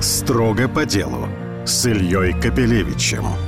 Строго по делу с Ильей Капелевичем.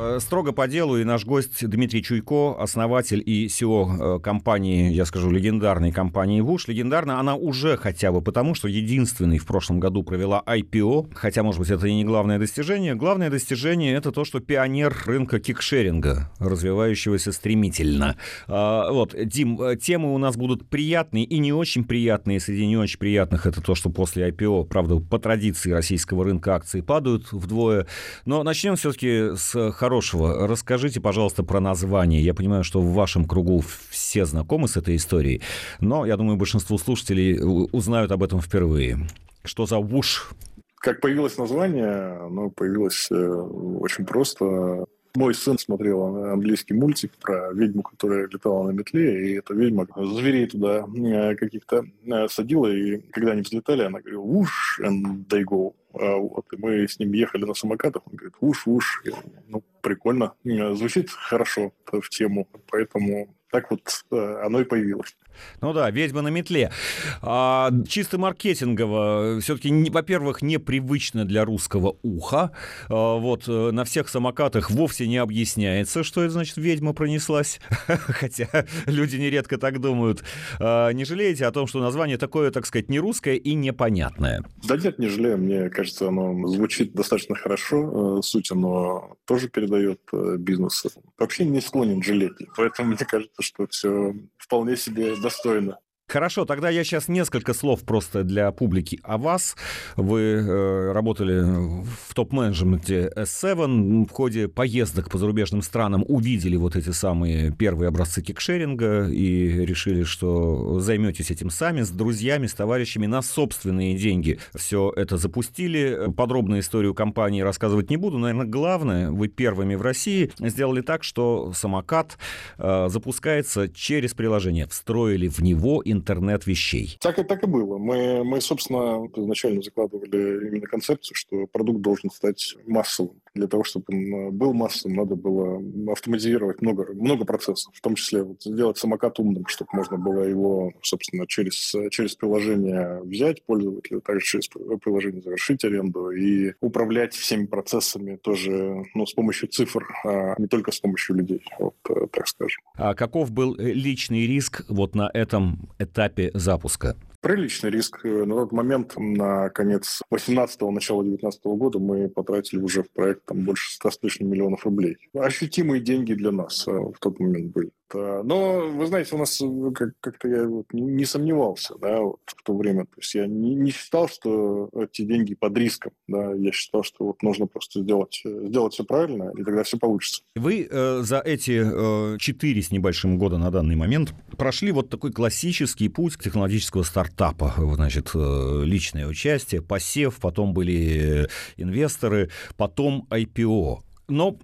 Э, строго по делу и наш гость Дмитрий Чуйко, основатель и SEO э, компании, я скажу, легендарной компании ВУШ. Легендарна она уже хотя бы потому, что единственный в прошлом году провела IPO, хотя, может быть, это и не главное достижение. Главное достижение — это то, что пионер рынка кикшеринга, развивающегося стремительно. А, вот, Дим, э, темы у нас будут приятные и не очень приятные. Среди не очень приятных это то, что после IPO, правда, по традиции российского рынка акции падают вдвое. Но начнем все-таки с хорошего хорошего. Расскажите, пожалуйста, про название. Я понимаю, что в вашем кругу все знакомы с этой историей, но я думаю, большинство слушателей узнают об этом впервые. Что за ВУШ? Как появилось название, оно появилось э, очень просто. Мой сын смотрел английский мультик про ведьму, которая летала на метле, и эта ведьма зверей туда э, каких-то э, садила, и когда они взлетали, она говорила «Whoosh, and they go». А вот, и мы с ним ехали на самокатах, он говорит «Уш-уш». Ну, прикольно. Звучит хорошо в тему, поэтому так вот оно и появилось. Ну да, ведьма на метле. А, чисто маркетингово, все-таки, во-первых, непривычно для русского уха. А, вот э, на всех самокатах вовсе не объясняется, что это значит ведьма пронеслась. Хотя люди нередко так думают. А, не жалеете о том, что название такое, так сказать, не русское и непонятное? Да нет, не жалею. Мне кажется, оно звучит достаточно хорошо. Э, суть оно тоже передает э, бизнес. Вообще не склонен жалеть. Поэтому мне кажется, что все вполне себе достойно. Хорошо, тогда я сейчас несколько слов просто для публики о вас. Вы э, работали в топ-менеджменте S7, в ходе поездок по зарубежным странам увидели вот эти самые первые образцы кикшеринга и решили, что займетесь этим сами, с друзьями, с товарищами на собственные деньги. Все это запустили. Подробную историю компании рассказывать не буду. Наверное, главное, вы первыми в России сделали так, что самокат э, запускается через приложение. Встроили в него интернет вещей. Так и так и было. Мы, мы, собственно, изначально закладывали именно концепцию, что продукт должен стать массовым. Для того, чтобы он был массовым, надо было автоматизировать много, много процессов, в том числе вот, сделать самокат умным, чтобы можно было его, собственно, через, через приложение взять пользователя, также через приложение завершить аренду и управлять всеми процессами тоже ну, с помощью цифр, а не только с помощью людей, вот э, так скажем. А каков был личный риск вот на этом этапе запуска? Приличный риск. На тот момент, на конец 18-го, начало 19 -го года, мы потратили уже в проект там, больше 100 с лишним миллионов рублей. Ощутимые деньги для нас э, в тот момент были. Но, вы знаете, у нас э, как- то я вот не сомневался да, вот в то время. То есть я не, считал, что эти деньги под риском. Да. Я считал, что вот нужно просто сделать, э, сделать все правильно, и тогда все получится. Вы э, за эти четыре э, с небольшим года на данный момент прошли вот такой классический путь технологического стартапа. Значит, э, личное участие, посев, потом были инвесторы, потом IPO. Но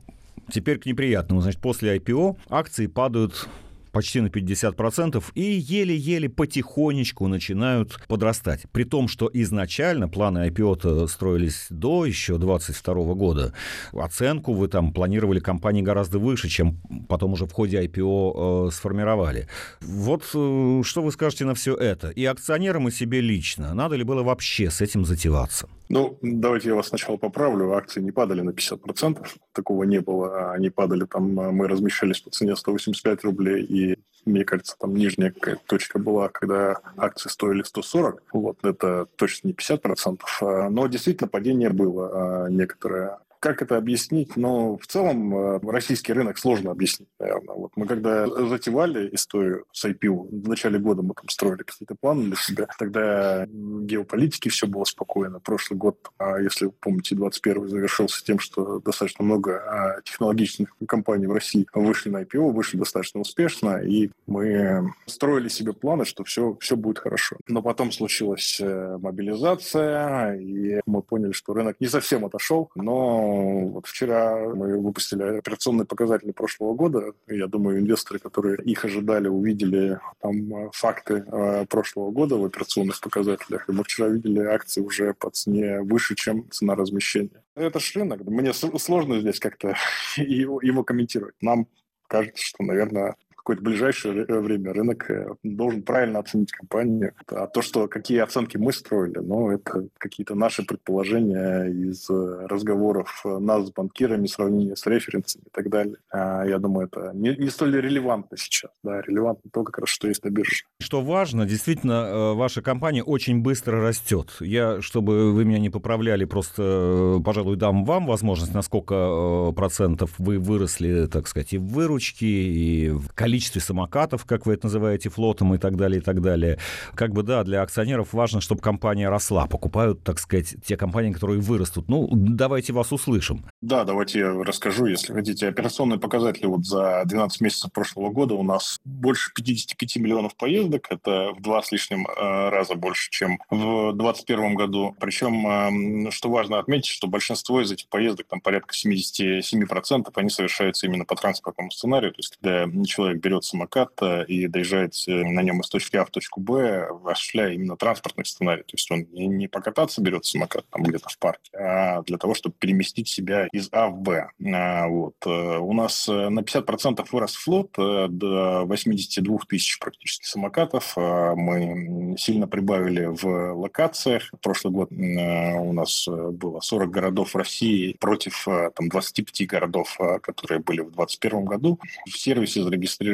Теперь к неприятному. Значит, после IPO акции падают почти на 50%, и еле-еле потихонечку начинают подрастать. При том, что изначально планы IPO строились до еще 22 года. Оценку вы там планировали компании гораздо выше, чем потом уже в ходе IPO э, сформировали. Вот э, что вы скажете на все это? И акционерам, и себе лично. Надо ли было вообще с этим затеваться? Ну, давайте я вас сначала поправлю. Акции не падали на 50%. Такого не было. Они падали там, мы размещались по цене 185 рублей, и мне кажется, там нижняя точка была, когда акции стоили 140. Вот, это точно не 50%. А, но действительно падение было а, некоторое. Как это объяснить? Но в целом э, российский рынок сложно объяснить, наверное. Вот мы когда затевали историю с IPO, в начале года мы там строили какие-то планы для себя, тогда геополитики все было спокойно. Прошлый год, а если вы помните, 21 завершился тем, что достаточно много а, технологичных компаний в России вышли на IPO, вышли достаточно успешно, и мы строили себе планы, что все, все будет хорошо. Но потом случилась э, мобилизация, и мы поняли, что рынок не совсем отошел, но вот вчера мы выпустили операционные показатели прошлого года. Я думаю, инвесторы, которые их ожидали, увидели там э, факты э, прошлого года в операционных показателях. И мы вчера видели акции уже по цене выше, чем цена размещения. Это ж рынок. Мне сложно здесь как-то его комментировать. Нам кажется, что, наверное, какое-то ближайшее время рынок должен правильно оценить компанию. А то, что какие оценки мы строили, ну, это какие-то наши предположения из разговоров нас с банкирами, сравнения с референсами и так далее. А, я думаю, это не, не столь релевантно сейчас. Да, релевантно то, как раз, что есть на бирже. Что важно, действительно, ваша компания очень быстро растет. Я, чтобы вы меня не поправляли, просто, пожалуй, дам вам возможность, на сколько процентов вы выросли, так сказать, и в выручке, и в количестве самокатов, как вы это называете, флотом и так далее, и так далее. Как бы, да, для акционеров важно, чтобы компания росла. Покупают, так сказать, те компании, которые вырастут. Ну, давайте вас услышим. Да, давайте я расскажу, если хотите. Операционные показатели вот за 12 месяцев прошлого года у нас больше 55 миллионов поездок. Это в два с лишним э, раза больше, чем в 2021 году. Причем, что важно отметить, что большинство из этих поездок, там порядка 77%, они совершаются именно по транспортному сценарию. То есть, когда человек берет самокат э, и доезжает э, на нем из точки А в точку Б, осуществляя именно транспортный сценарий. То есть, он не покататься берет самокат там где-то в парке, а для того, чтобы переместить себя из А в Б. А, вот. Э, у нас на 50% вырос флот до 82 тысяч практически самокатов. Мы сильно прибавили в локациях. Прошлый год у нас было 40 городов России против там, 25 городов, которые были в 2021 году. В сервисе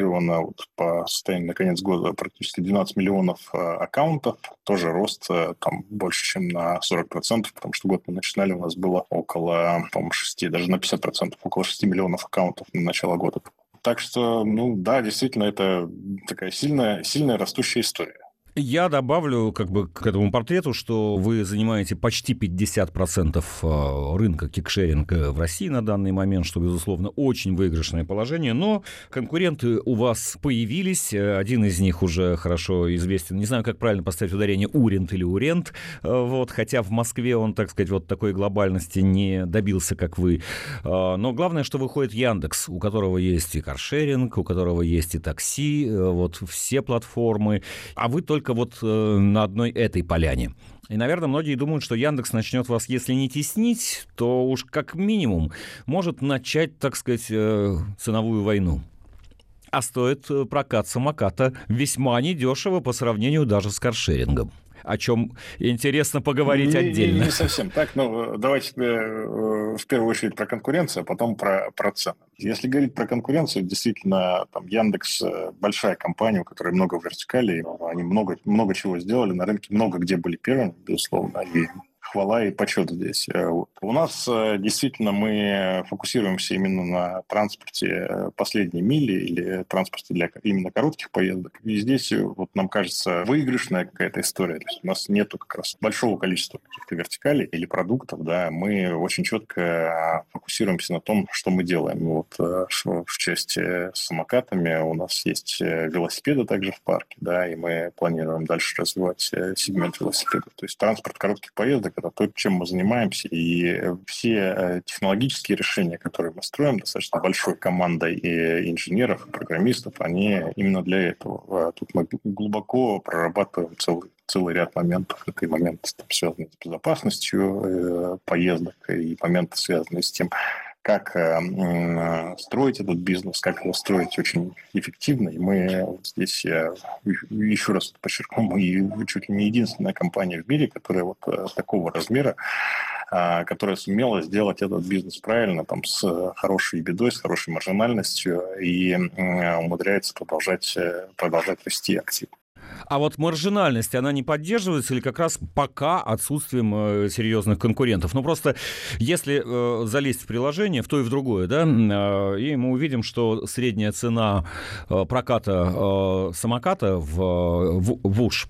зарегистрировано вот, по состоянию на конец года практически 12 миллионов аккаунтов. Тоже рост там больше, чем на 40%, потому что год мы начинали, у нас было около, по-моему, 6, даже на 50%, около 6 миллионов аккаунтов на начало года. Так что, ну да, действительно, это такая сильная, сильная растущая история. Я добавлю как бы к этому портрету, что вы занимаете почти 50% э, рынка кикшеринга в России на данный момент, что, безусловно, очень выигрышное положение, но конкуренты у вас появились, один из них уже хорошо известен, не знаю, как правильно поставить ударение, Урент или Урент, э, вот, хотя в Москве он, так сказать, вот такой глобальности не добился, как вы. Э, но главное, что выходит Яндекс, у которого есть и каршеринг, у которого есть и такси, вот все платформы, а вы только только вот э, на одной этой поляне. И, наверное, многие думают, что Яндекс начнет вас, если не теснить, то уж как минимум может начать, так сказать, э, ценовую войну. А стоит э, прокат самоката весьма недешево по сравнению даже с каршерингом о чем интересно поговорить не, отдельно. Не, не совсем так. Ну, давайте э, в первую очередь про конкуренцию, а потом про, про цены. Если говорить про конкуренцию, действительно, там Яндекс э, большая компания, у которой много вертикалей, они много, много чего сделали на рынке, много где были первыми, безусловно, и хвала и почет здесь. Э, вот. У нас э, действительно мы фокусируемся именно на транспорте э, последней мили или транспорте для именно коротких поездок. И здесь вот нам кажется выигрышная какая-то история. То есть у нас нету как раз большого количества каких-то вертикалей или продуктов. Да, мы очень четко фокусируемся на том, что мы делаем. Вот в части с самокатами у нас есть велосипеды также в парке, да, и мы планируем дальше развивать сегмент велосипедов. То есть транспорт коротких поездок это то, чем мы занимаемся. И все э, технологические решения, которые мы строим, достаточно большой командой и инженеров, и программистов, они именно для этого. А тут мы глубоко прорабатываем целый целый ряд моментов. Это и моменты, связанные с безопасностью э, поездок, и моменты, связанные с тем, как э, строить этот бизнес, как его строить очень эффективно. И мы вот здесь, я еще раз подчеркну, мы чуть ли не единственная компания в мире, которая вот э, такого размера, э, которая сумела сделать этот бизнес правильно, там, с хорошей бедой, с хорошей маржинальностью и э, умудряется продолжать, э, продолжать расти активно. А вот маржинальность, она не поддерживается или как раз пока отсутствием э, серьезных конкурентов? Ну, просто если э, залезть в приложение, в то и в другое, да, э, и мы увидим, что средняя цена проката самоката в, в, в УШ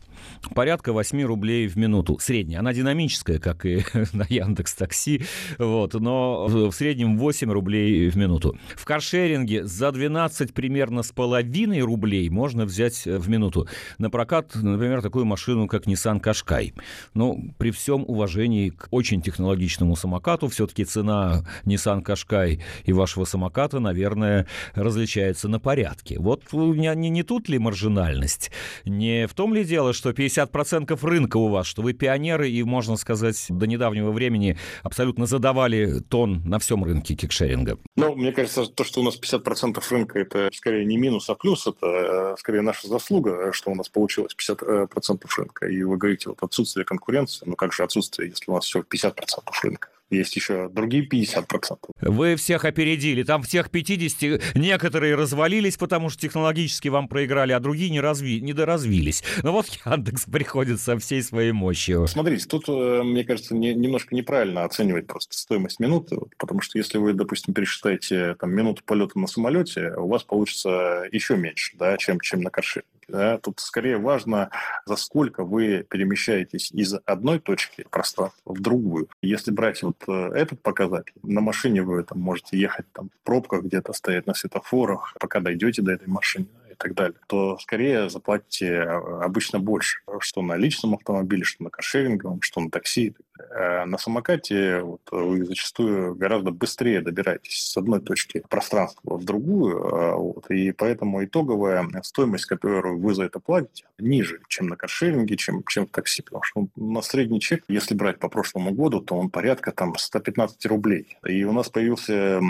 порядка 8 рублей в минуту. Средняя. Она динамическая, как и на Яндекс Такси, вот, но в среднем 8 рублей в минуту. В каршеринге за 12 примерно с половиной рублей можно взять э, в минуту. На прокат, например, такую машину, как Nissan Qashqai. но при всем уважении к очень технологичному самокату, все-таки цена Nissan Qashqai и вашего самоката, наверное, различается на порядке. Вот э, не, не, не тут ли маржинальность? Не в том ли дело, что 50 60% рынка у вас, что вы пионеры и, можно сказать, до недавнего времени абсолютно задавали тон на всем рынке кикшеринга. Ну, мне кажется, то, что у нас 50% рынка, это скорее не минус, а плюс, это э, скорее наша заслуга, что у нас получилось 50% рынка. И вы говорите, вот отсутствие конкуренции, ну как же отсутствие, если у нас все 50% рынка? Есть еще другие 50%. Вы всех опередили. Там в тех 50 некоторые развалились, потому что технологически вам проиграли, а другие не, разви... не доразвились. Но вот Яндекс приходит со всей своей мощью. Смотрите, тут, э, мне кажется, не, немножко неправильно оценивать просто стоимость минуты, потому что если вы, допустим, пересчитаете там, минуту полета на самолете, у вас получится еще меньше, да, чем, чем на каршеринге. Да? Тут скорее важно, за сколько вы перемещаетесь из одной точки пространства в другую. Если брать вот э, этот показатель, на машине вы там, можете ехать там, в пробках где-то, стоять на светофорах, пока дойдете до этой машины и так далее, то скорее заплатите э, обычно больше, что на личном автомобиле, что на каршеринговом, что на такси. А на самокате вот, вы зачастую гораздо быстрее добираетесь с одной точки пространства в другую, а, вот, и поэтому итоговая стоимость, которую вы за это платите, ниже, чем на каршеринге, чем, чем в такси. Потому что на средний чек, если брать по прошлому году, то он порядка там 115 рублей. И у нас появился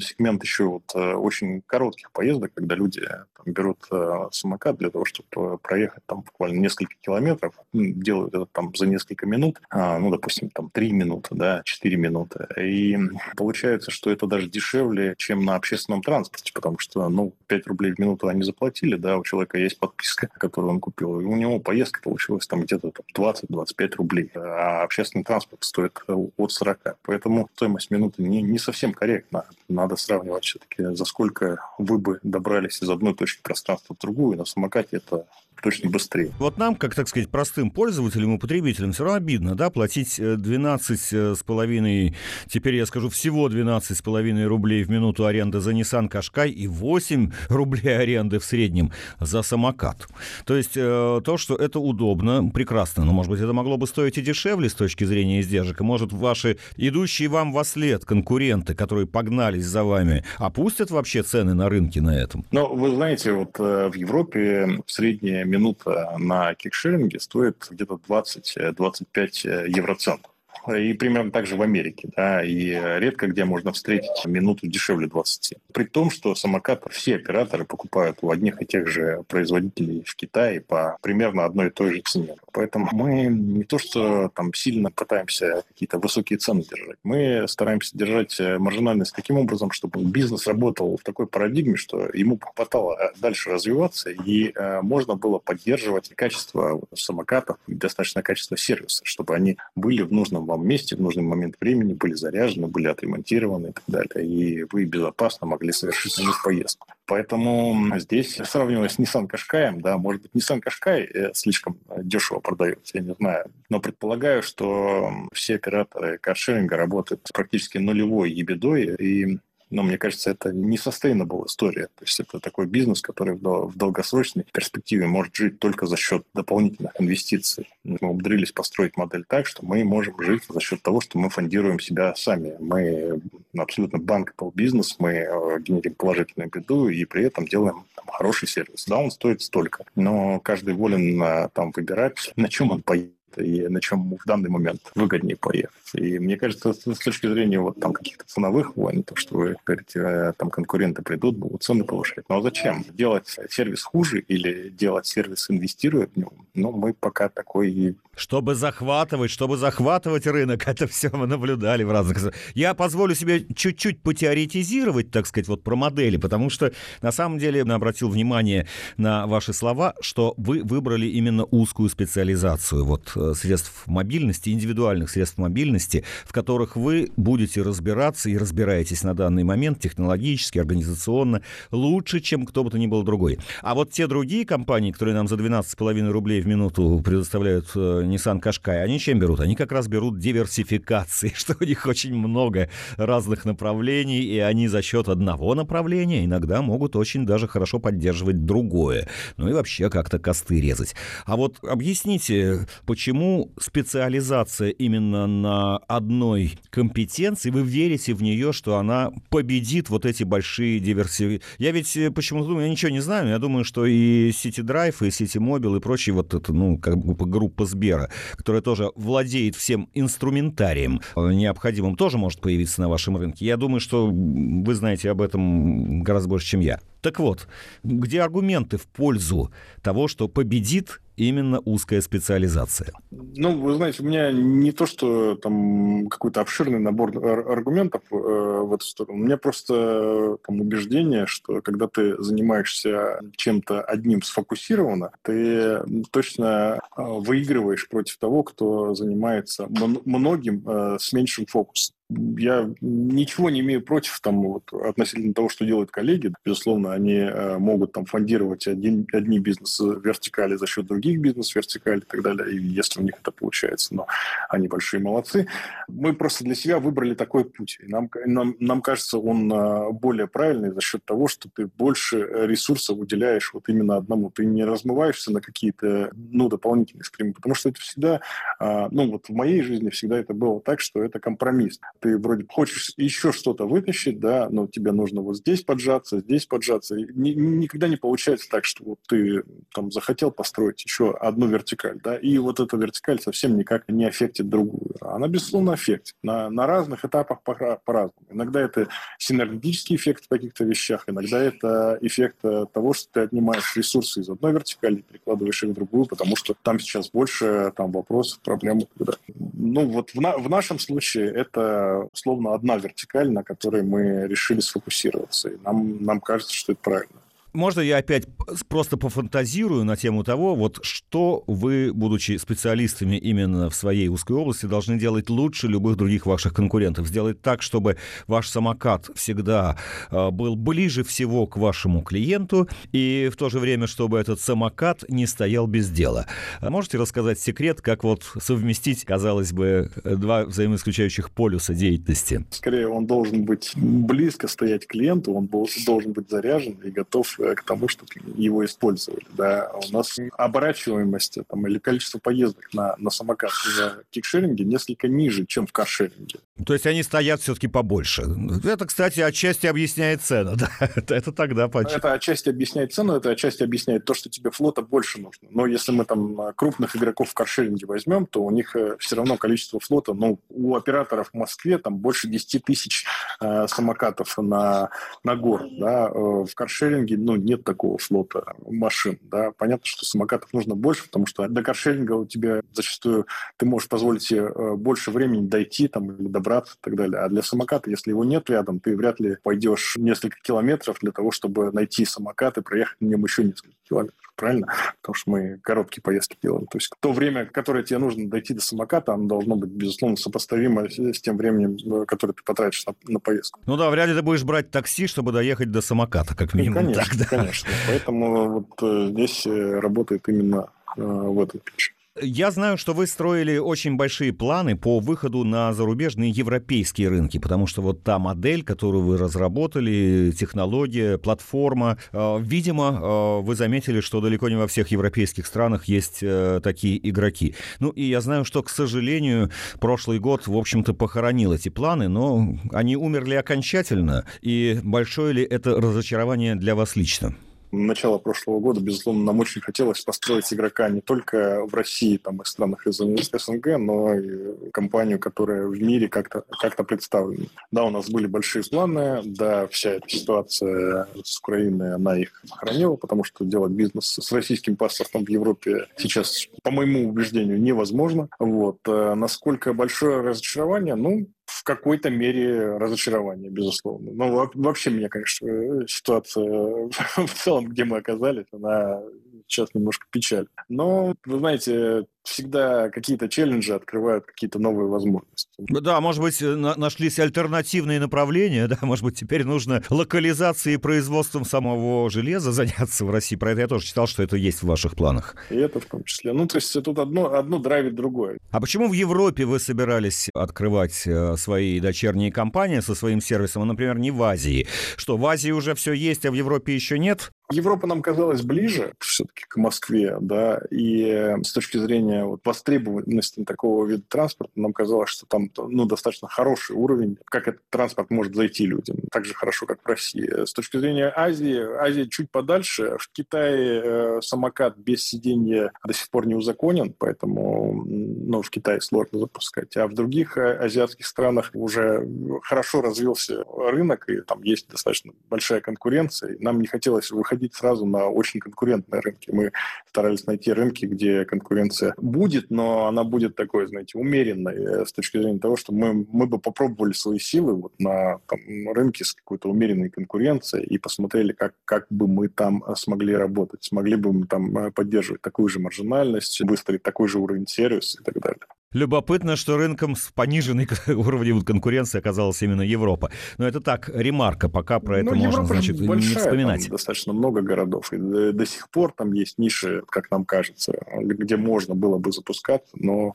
сегмент еще вот э, очень коротких поездок, когда люди там, берут э, самокат для того, чтобы проехать там буквально несколько километров, делают это там за несколько минут, ну, допустим, там 3 минуты, да, 4 минуты. И получается, что это даже дешевле, чем на общественном транспорте, потому что, ну, 5 рублей в минуту они заплатили, да, у человека есть подписка, которую он купил, и у него поездка получилась там где-то 20-25 рублей, а общественный транспорт стоит от 40. Поэтому стоимость минуты не, не совсем корректна. Надо сравнивать все-таки, за сколько вы бы добрались из одной точки пространства в другую. На самокате это точно быстрее. Вот нам, как, так сказать, простым пользователям и потребителям все равно обидно, да, платить 12 э, с половиной, теперь я скажу, всего 12 с половиной рублей в минуту аренды за Nissan Qashqai и 8 рублей аренды в среднем за самокат. То есть э, то, что это удобно, прекрасно, но, может быть, это могло бы стоить и дешевле с точки зрения издержек, и, может, ваши идущие вам во след конкуренты, которые погнались за вами, опустят вообще цены на рынке на этом? Ну, вы знаете, вот э, в Европе средняя минута на кикшеринге стоит где-то 20-25 евроцентов. И примерно так же в Америке, да, и редко где можно встретить минуту дешевле 20. При том, что самокат все операторы покупают у одних и тех же производителей в Китае по примерно одной и той же цене. Поэтому мы не то, что там сильно пытаемся какие-то высокие цены держать, мы стараемся держать маржинальность таким образом, чтобы бизнес работал в такой парадигме, что ему хватало дальше развиваться, и э, можно было поддерживать качество самокатов и достаточно качество сервиса, чтобы они были в нужном вам месте в нужный момент времени, были заряжены, были отремонтированы и так далее, и вы безопасно могли совершить на них поездку. Поэтому здесь, сравнивая с Nissan Qashqai, да, может быть, Nissan Qashqai э, слишком дешево продается, я не знаю, но предполагаю, что все операторы каршеринга работают с практически нулевой ебедой, и но мне кажется, это не sustainable история. То есть это такой бизнес, который в долгосрочной перспективе может жить только за счет дополнительных инвестиций. Мы умудрились построить модель так, что мы можем жить за счет того, что мы фондируем себя сами. Мы абсолютно банковый бизнес, мы э, генерим положительную беду и при этом делаем там, хороший сервис. Да, он стоит столько, но каждый волен э, там выбирать, на чем он поедет и на чем в данный момент выгоднее поехать. И мне кажется, с точки зрения вот там каких-то ценовых войн, то, что вы говорите, э, там конкуренты придут, будут цены повышать. Но зачем? Делать сервис хуже или делать сервис, инвестируя в него? Ну, мы пока такой... Чтобы захватывать, чтобы захватывать рынок, это все мы наблюдали в разных... Я позволю себе чуть-чуть потеоретизировать, так сказать, вот про модели, потому что на самом деле я обратил внимание на ваши слова, что вы выбрали именно узкую специализацию вот средств мобильности, индивидуальных средств мобильности, в которых вы будете разбираться и разбираетесь на данный момент технологически, организационно лучше, чем кто бы то ни был другой. А вот те другие компании, которые нам за 12,5 рублей в минуту предоставляют э, Nissan Qashqai, они чем берут? Они как раз берут диверсификации, что у них очень много разных направлений, и они за счет одного направления иногда могут очень даже хорошо поддерживать другое. Ну и вообще как-то косты резать. А вот объясните, почему почему специализация именно на одной компетенции, вы верите в нее, что она победит вот эти большие диверсии? Я ведь э, почему-то думаю, я ничего не знаю, я думаю, что и City Drive, и City Mobile, и прочие вот это, ну, как бы группа Сбера, которая тоже владеет всем инструментарием э, необходимым, тоже может появиться на вашем рынке. Я думаю, что вы знаете об этом гораздо больше, чем я. Так вот, где аргументы в пользу того, что победит именно узкая специализация? Ну, вы знаете, у меня не то, что там какой-то обширный набор аргументов э, в эту сторону. У меня просто там убеждение, что когда ты занимаешься чем-то одним сфокусированно, ты точно э, выигрываешь против того, кто занимается многим э, с меньшим фокусом я ничего не имею против там, вот, относительно того, что делают коллеги. Безусловно, они э, могут там фондировать один, одни бизнес-вертикали за счет других бизнес-вертикалей и так далее, и если у них это получается. Но они большие молодцы. Мы просто для себя выбрали такой путь. Нам, нам, нам кажется, он э, более правильный за счет того, что ты больше ресурсов уделяешь вот именно одному. Ты не размываешься на какие-то ну, дополнительные стримы, потому что это всегда, э, ну вот в моей жизни всегда это было так, что это компромисс ты вроде хочешь еще что-то вытащить, да, но тебе нужно вот здесь поджаться, здесь поджаться. Ни, никогда не получается так, что вот ты там захотел построить еще одну вертикаль, да, и вот эта вертикаль совсем никак не аффектит другую. Она, безусловно, аффектит. На, на разных этапах по- по-разному. Иногда это синергетический эффект в каких-то вещах, иногда это эффект э, того, что ты отнимаешь ресурсы из одной вертикали, перекладываешь их в другую, потому что там сейчас больше там вопросов, проблем. Да. Ну вот в, на, в нашем случае это условно одна вертикаль, на которой мы решили сфокусироваться. И нам, нам кажется, что это правильно. Можно я опять просто пофантазирую на тему того, вот что вы, будучи специалистами именно в своей узкой области, должны делать лучше любых других ваших конкурентов? Сделать так, чтобы ваш самокат всегда э, был ближе всего к вашему клиенту, и в то же время, чтобы этот самокат не стоял без дела. А можете рассказать секрет, как вот совместить, казалось бы, два взаимоисключающих полюса деятельности? Скорее, он должен быть близко стоять клиенту, он должен быть заряжен и готов Э, к тому, чтобы его использовали. Да. У нас оборачиваемость там, или количество поездок на, на самокат в кикшеринге несколько ниже, чем в каршеринге. То есть они стоят все-таки побольше. Это, кстати, отчасти объясняет цену. Да? Это, это тогда почти. Это отчасти объясняет цену, это отчасти объясняет то, что тебе флота больше нужно. Но если мы там э, крупных игроков в каршеринге возьмем, то у них э, все равно количество флота, ну, у операторов в Москве там больше 10 тысяч э, самокатов на, на город. Да? В каршеринге ну, нет такого флота машин. Да? Понятно, что самокатов нужно больше, потому что до каршеринга у тебя зачастую ты можешь позволить себе э, больше времени дойти там, или добраться и так далее. А для самоката, если его нет рядом, ты вряд ли пойдешь несколько километров для того, чтобы найти самокат и проехать на нем еще несколько километров. Правильно? Потому что мы короткие поездки делаем. То есть то время, которое тебе нужно дойти до самоката, оно должно быть, безусловно, сопоставимо с тем временем, э, которое ты потратишь на, на поездку. Ну да, вряд ли ты будешь брать такси, чтобы доехать до самоката, как ну, минимум. Ну, конечно, так, да. конечно. Поэтому вот э, здесь э, работает именно в этом ключе. Я знаю, что вы строили очень большие планы по выходу на зарубежные европейские рынки, потому что вот та модель, которую вы разработали, технология, платформа, э, видимо, э, вы заметили, что далеко не во всех европейских странах есть э, такие игроки. Ну и я знаю, что, к сожалению, прошлый год, в общем-то, похоронил эти планы, но они умерли окончательно. И большое ли это разочарование для вас лично? Начала прошлого года, безусловно, нам очень хотелось построить игрока не только в России там, и странах из СНГ, но и компанию, которая в мире как-то как представлена. Да, у нас были большие планы, да, вся эта ситуация с Украиной, она их сохранила, потому что делать бизнес с российским паспортом в Европе сейчас, по моему убеждению, невозможно. Вот. Э, насколько большое разочарование? Ну, в какой-то мере разочарование, безусловно. Но вообще меня, конечно, ситуация в целом, где мы оказались, она сейчас немножко печаль. Но, вы знаете, всегда какие-то челленджи открывают какие-то новые возможности. Да, может быть, нашлись альтернативные направления, да, может быть, теперь нужно локализацией и производством самого железа заняться в России. Про это я тоже читал, что это есть в ваших планах. И это в том числе. Ну, то есть тут одно, одно драйвит другое. А почему в Европе вы собирались открывать э, свои дочерние компании со своим сервисом, а, например, не в Азии? Что, в Азии уже все есть, а в Европе еще нет? Европа нам казалась ближе все-таки к Москве, да, и э, с точки зрения зрения вот, востребованности такого вида транспорта, нам казалось, что там ну, достаточно хороший уровень, как этот транспорт может зайти людям, так же хорошо, как в России. С точки зрения Азии, Азия чуть подальше. В Китае э, самокат без сидения до сих пор не узаконен, поэтому ну, в Китае сложно запускать. А в других э, азиатских странах уже хорошо развился рынок, и там есть достаточно большая конкуренция. Нам не хотелось выходить сразу на очень конкурентные рынки. Мы старались найти рынки, где конкуренция будет, но она будет такой, знаете, умеренной э, с точки зрения того, что мы, мы бы попробовали свои силы вот на там, рынке с какой-то умеренной конкуренцией и посмотрели, как, как бы мы там смогли работать. Смогли бы мы там э, поддерживать такую же маржинальность, выстроить такой же уровень сервиса и так далее. Любопытно, что рынком с пониженной уровнем конкуренции оказалась именно Европа. Но это так, ремарка, пока про это ну, можно, Европа значит, большая, не вспоминать. Там достаточно много городов, и до, до сих пор там есть ниши, как нам кажется, где можно было бы запускаться, но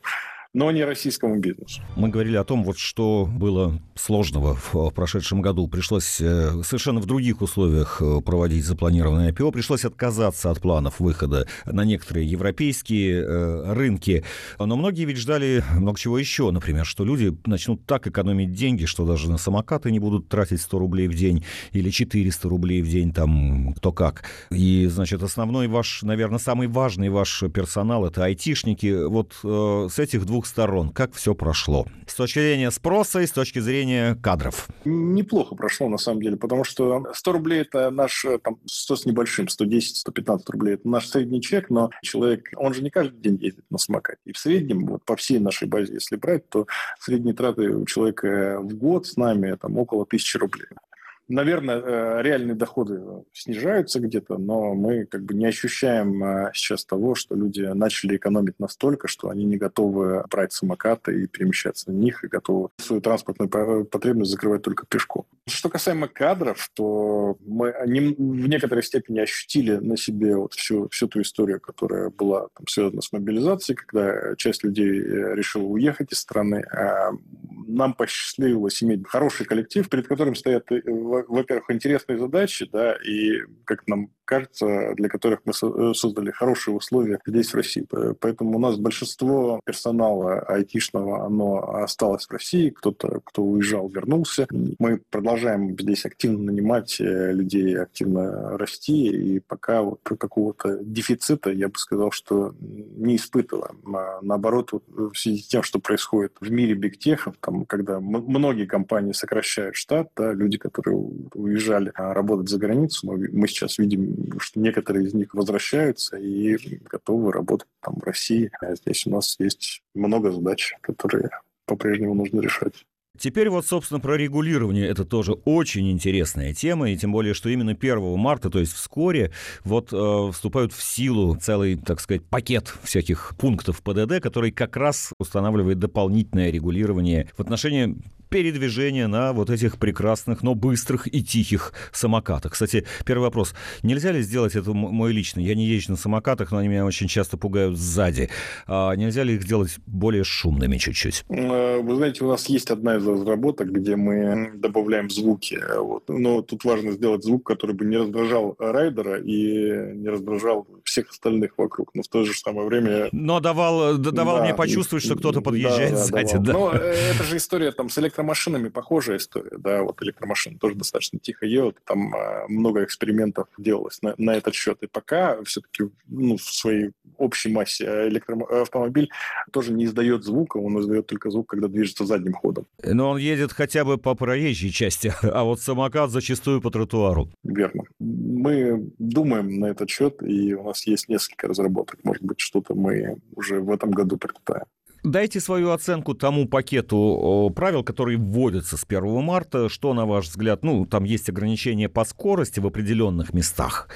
но не российскому бизнесу. Мы говорили о том, вот что было сложного в прошедшем году. Пришлось э, совершенно в других условиях э, проводить запланированное IPO. Пришлось отказаться от планов выхода на некоторые европейские э, рынки. Но многие ведь ждали много чего еще. Например, что люди начнут так экономить деньги, что даже на самокаты не будут тратить 100 рублей в день или 400 рублей в день, там кто как. И, значит, основной ваш, наверное, самый важный ваш персонал – это айтишники. Вот с этих двух двух сторон. Как все прошло? С точки зрения спроса и с точки зрения кадров. Неплохо прошло, на самом деле, потому что 100 рублей – это наш, э, там, 100 с небольшим, 110-115 рублей – это наш средний чек, но человек, он же не каждый день ездит на самокате. И в среднем, вот по всей нашей базе, если брать, то средние траты у человека в год с нами там около 1000 рублей. Наверное, э, реальные доходы снижаются где-то, но мы как бы не ощущаем э, сейчас того, что люди начали экономить настолько, что они не готовы брать самокаты и перемещаться на них, и готовы свою транспортную потребность закрывать только пешком. Что касаемо кадров, то мы в некоторой степени ощутили на себе вот всю, всю ту историю, которая была там, связана с мобилизацией, когда часть людей э, решила уехать из страны. А нам посчастливилось иметь хороший коллектив, перед которым стоят во-первых, интересные задачи, да, и, как нам кажется, для которых мы э, создали хорошие условия здесь, в России. Поэтому у нас большинство персонала айтишного, оно осталось в России, кто-то, кто уезжал, вернулся. Мы продолжаем здесь активно нанимать э, людей, активно расти, и пока вот какого-то дефицита, я бы сказал, что не испытываем. А наоборот, вот в связи с тем, что происходит в мире бигтехов, там, когда многие компании сокращают штат, да, люди, которые уезжали а, работать за границу, мы, мы сейчас видим, что некоторые из них возвращаются и готовы работать там в России. А здесь у нас есть много задач, которые по-прежнему нужно решать. Теперь вот, собственно, про регулирование. Это тоже очень интересная тема, и тем более, что именно 1 марта, то есть вскоре, вот э, вступают в силу целый, так сказать, пакет всяких пунктов ПДД, который как раз устанавливает дополнительное регулирование в отношении передвижения на вот этих прекрасных, но быстрых и тихих самокатах. Кстати, первый вопрос. Нельзя ли сделать это мой личный? Я не езжу на самокатах, но они меня очень часто пугают сзади. А нельзя ли их сделать более шумными чуть-чуть? Э, вы знаете, у нас есть одна из разработок, где мы добавляем звуки. Вот. Но тут важно сделать звук, который бы не раздражал райдера и не раздражал всех остальных вокруг. Но в то же самое время... Но давал, давал да, мне почувствовать, что кто-то подъезжает да, сзади. Да. Но э, это же история там с электромобилем электромашинами похожая история, да, вот электромашины тоже достаточно тихо едут, там э, много экспериментов делалось на, на этот счет, и пока все-таки ну, в своей общей массе электроавтомобиль тоже не издает звука, он издает только звук, когда движется задним ходом. Но он едет хотя бы по проезжей части, а вот самокат зачастую по тротуару. Верно. Мы думаем на этот счет, и у нас есть несколько разработок. Может быть, что-то мы уже в этом году прилетаем. Дайте свою оценку тому пакету правил, которые вводятся с 1 марта. Что, на ваш взгляд, ну, там есть ограничения по скорости в определенных местах.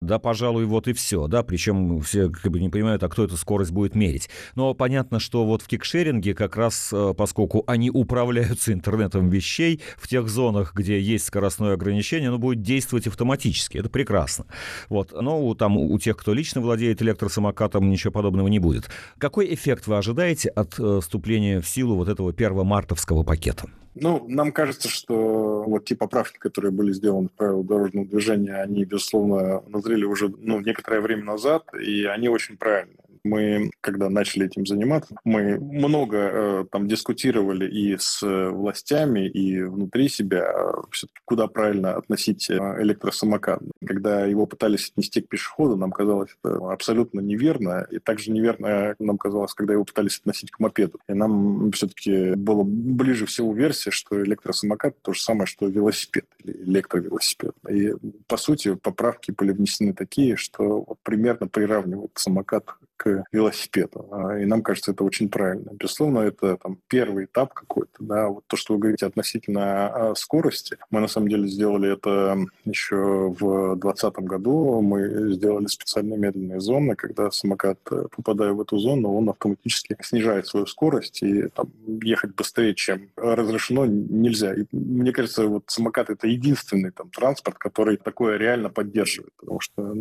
Да, пожалуй, вот и все, да, причем все как бы не понимают, а кто эту скорость будет мерить. Но понятно, что вот в кикшеринге как раз, э, поскольку они управляются интернетом вещей, в тех зонах, где есть скоростное ограничение, оно будет действовать автоматически. Это прекрасно. Вот. Но там у тех, кто лично владеет электросамокатом, ничего подобного не будет. Какой эффект вы ожидаете от э, вступления в силу вот этого первомартовского пакета? Ну, нам кажется, что вот те поправки, которые были сделаны в правила дорожного движения, они, безусловно, назрели уже ну, некоторое время назад, и они очень правильные. Мы, когда начали этим заниматься, мы много э, там дискутировали и с властями, и внутри себя, все-таки куда правильно относить электросамокат. Когда его пытались отнести к пешеходу, нам казалось это абсолютно неверно, и также неверно нам казалось, когда его пытались относить к мопеду. И нам все-таки было ближе всего версия, что электросамокат то же самое, что велосипед или электровелосипед. И, по сути, поправки были внесены такие, что вот примерно приравнивают самокат к велосипеду. А, и нам кажется, это очень правильно. Безусловно, это там, первый этап какой-то. Да? Вот то, что вы говорите относительно а, скорости, мы на самом деле сделали это еще в 2020 году. Мы сделали специальные медленные зоны, когда самокат, э, попадая в эту зону, он автоматически снижает свою скорость, и там, ехать быстрее, чем разрешено, нельзя. И, мне кажется, вот самокат — это единственный там, транспорт, который такое реально поддерживает. Потому что ну,